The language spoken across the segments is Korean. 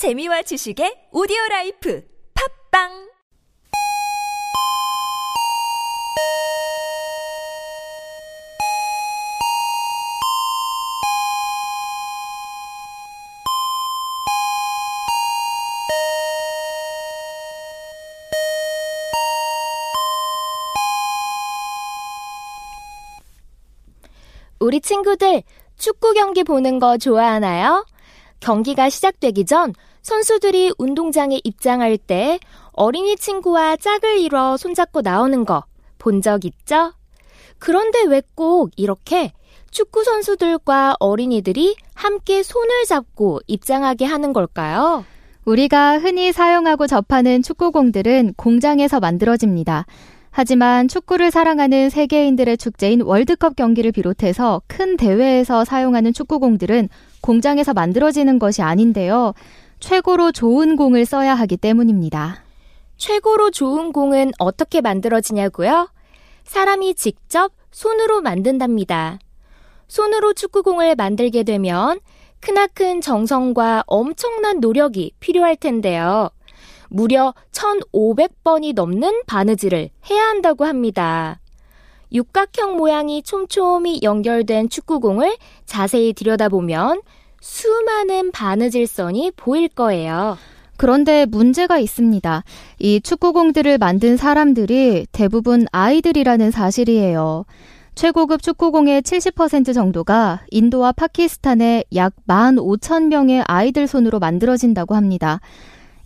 재미와 지식의 오디오 라이프 팝빵 우리 친구들 축구 경기 보는 거 좋아하나요? 경기가 시작되기 전 선수들이 운동장에 입장할 때 어린이 친구와 짝을 이뤄 손잡고 나오는 거 본 적 있죠? 그런데 왜 꼭 이렇게 축구 선수들과 어린이들이 함께 손을 잡고 입장하게 하는 걸까요? 우리가 흔히 사용하고 접하는 축구공들은 공장에서 만들어집니다. 하지만 축구를 사랑하는 세계인들의 축제인 월드컵 경기를 비롯해서 큰 대회에서 사용하는 축구공들은 공장에서 만들어지는 것이 아닌데요. 최고로 좋은 공을 써야 하기 때문입니다. 최고로 좋은 공은 어떻게 만들어지냐고요? 사람이 직접 손으로 만든답니다. 손으로 축구공을 만들게 되면 크나큰 정성과 엄청난 노력이 필요할 텐데요. 무려 1,500번이 넘는 바느질을 해야 한다고 합니다. 육각형 모양이 촘촘히 연결된 축구공을 자세히 들여다보면 수많은 바느질선이 보일 거예요. 그런데 문제가 있습니다. 이 축구공들을 만든 사람들이 대부분 아이들이라는 사실이에요. 최고급 축구공의 70% 정도가 인도와 파키스탄의 약 15,000명의 아이들 손으로 만들어진다고 합니다.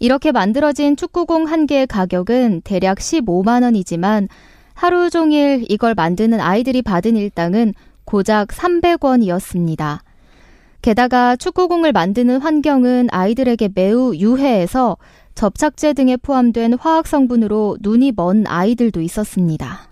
이렇게 만들어진 축구공 한 개의 가격은 대략 15만 원이지만 하루 종일 이걸 만드는 아이들이 받은 일당은 고작 300원이었습니다. 게다가 축구공을 만드는 환경은 아이들에게 매우 유해해서 접착제 등에 포함된 화학 성분으로 눈이 먼 아이들도 있었습니다.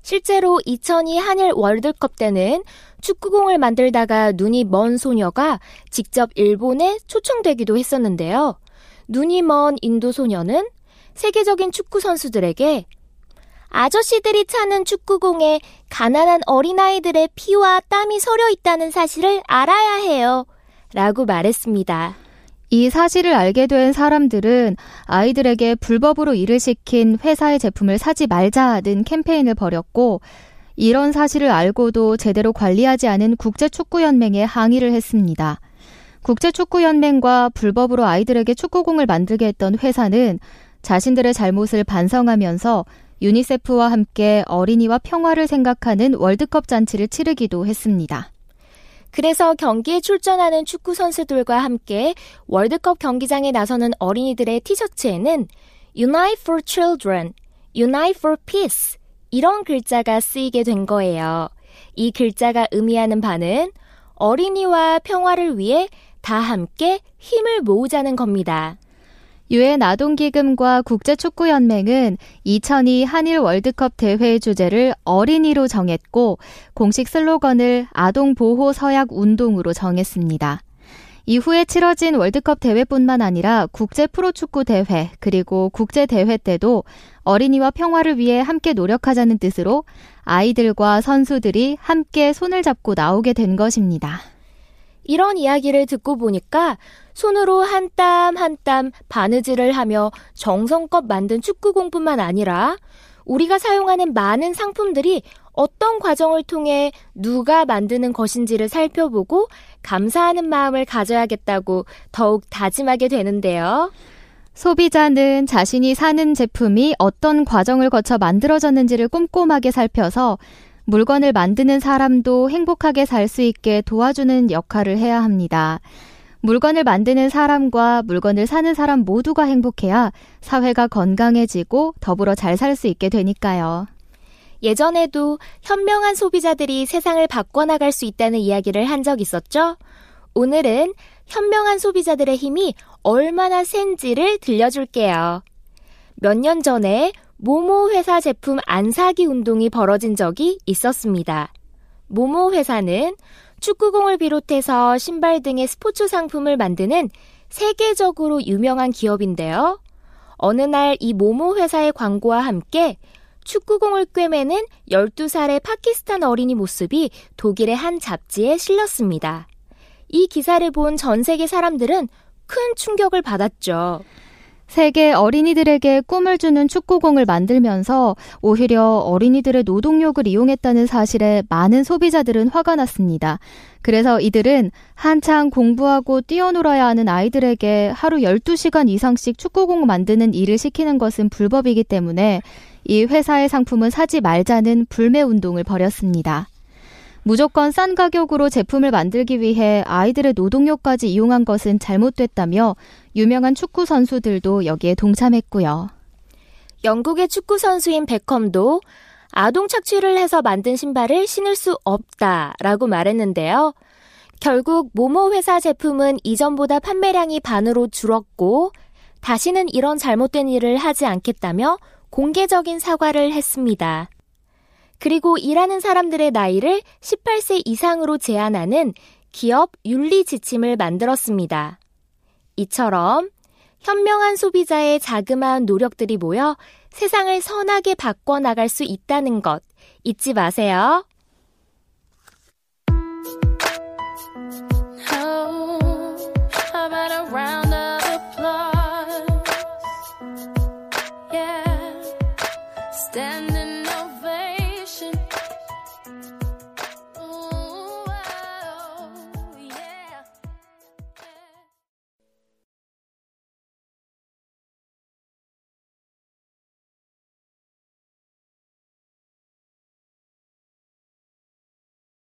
실제로 2002 한일 월드컵 때는 축구공을 만들다가 눈이 먼 소녀가 직접 일본에 초청되기도 했었는데요. 눈이 먼 인도 소녀는 세계적인 축구 선수들에게 아저씨들이 차는 축구공에 가난한 어린아이들의 피와 땀이 서려 있다는 사실을 알아야 해요. 라고 말했습니다. 이 사실을 알게 된 사람들은 아이들에게 불법으로 일을 시킨 회사의 제품을 사지 말자는 캠페인을 벌였고 이런 사실을 알고도 제대로 관리하지 않은 국제축구연맹에 항의를 했습니다. 국제축구연맹과 불법으로 아이들에게 축구공을 만들게 했던 회사는 자신들의 잘못을 반성하면서 유니세프와 함께 어린이와 평화를 생각하는 월드컵 잔치를 치르기도 했습니다. 그래서 경기에 출전하는 축구 선수들과 함께 월드컵 경기장에 나서는 어린이들의 티셔츠에는 Unite for Children, Unite for Peace 이런 글자가 쓰이게 된 거예요. 이 글자가 의미하는 바는 어린이와 평화를 위해 다 함께 힘을 모으자는 겁니다. 유엔 아동기금과 국제축구연맹은 2002 한일 월드컵 대회 주제를 어린이로 정했고 공식 슬로건을 아동보호 서약 운동으로 정했습니다. 이후에 치러진 월드컵 대회뿐만 아니라 국제 프로축구 대회 그리고 국제 대회 때도 어린이와 평화를 위해 함께 노력하자는 뜻으로 아이들과 선수들이 함께 손을 잡고 나오게 된 것입니다. 이런 이야기를 듣고 보니까 손으로 한 땀 한 땀 바느질을 하며 정성껏 만든 축구공뿐만 아니라 우리가 사용하는 많은 상품들이 어떤 과정을 통해 누가 만드는 것인지를 살펴보고 감사하는 마음을 가져야겠다고 더욱 다짐하게 되는데요. 소비자는 자신이 사는 제품이 어떤 과정을 거쳐 만들어졌는지를 꼼꼼하게 살펴서 물건을 만드는 사람도 행복하게 살 수 있게 도와주는 역할을 해야 합니다. 물건을 만드는 사람과 물건을 사는 사람 모두가 행복해야 사회가 건강해지고 더불어 잘 살 수 있게 되니까요. 예전에도 현명한 소비자들이 세상을 바꿔나갈 수 있다는 이야기를 한 적 있었죠? 오늘은 현명한 소비자들의 힘이 얼마나 센지를 들려줄게요. 몇 년 전에 모모 회사 제품 안 사기 운동이 벌어진 적이 있었습니다. 모모 회사는 축구공을 비롯해서 신발 등의 스포츠 상품을 만드는 세계적으로 유명한 기업인데요. 어느 날 이 모모 회사의 광고와 함께 축구공을 꿰매는 12살의 파키스탄 어린이 모습이 독일의 한 잡지에 실렸습니다. 이 기사를 본 전 세계 사람들은 큰 충격을 받았죠. 세계 어린이들에게 꿈을 주는 축구공을 만들면서 오히려 어린이들의 노동력을 이용했다는 사실에 많은 소비자들은 화가 났습니다. 그래서 이들은 한창 공부하고 뛰어놀아야 하는 아이들에게 하루 12시간 이상씩 축구공 만드는 일을 시키는 것은 불법이기 때문에 이 회사의 상품은 사지 말자는 불매 운동을 벌였습니다. 무조건 싼 가격으로 제품을 만들기 위해 아이들의 노동력까지 이용한 것은 잘못됐다며 유명한 축구 선수들도 여기에 동참했고요. 영국의 축구 선수인 베컴도 아동 착취를 해서 만든 신발을 신을 수 없다라고 말했는데요. 결국 모모 회사 제품은 이전보다 판매량이 반으로 줄었고 다시는 이런 잘못된 일을 하지 않겠다며 공개적인 사과를 했습니다. 그리고 일하는 사람들의 나이를 18세 이상으로 제한하는 기업 윤리 지침을 만들었습니다. 이처럼 현명한 소비자의 자그마한 노력들이 모여 세상을 선하게 바꿔나갈 수 있다는 것 잊지 마세요.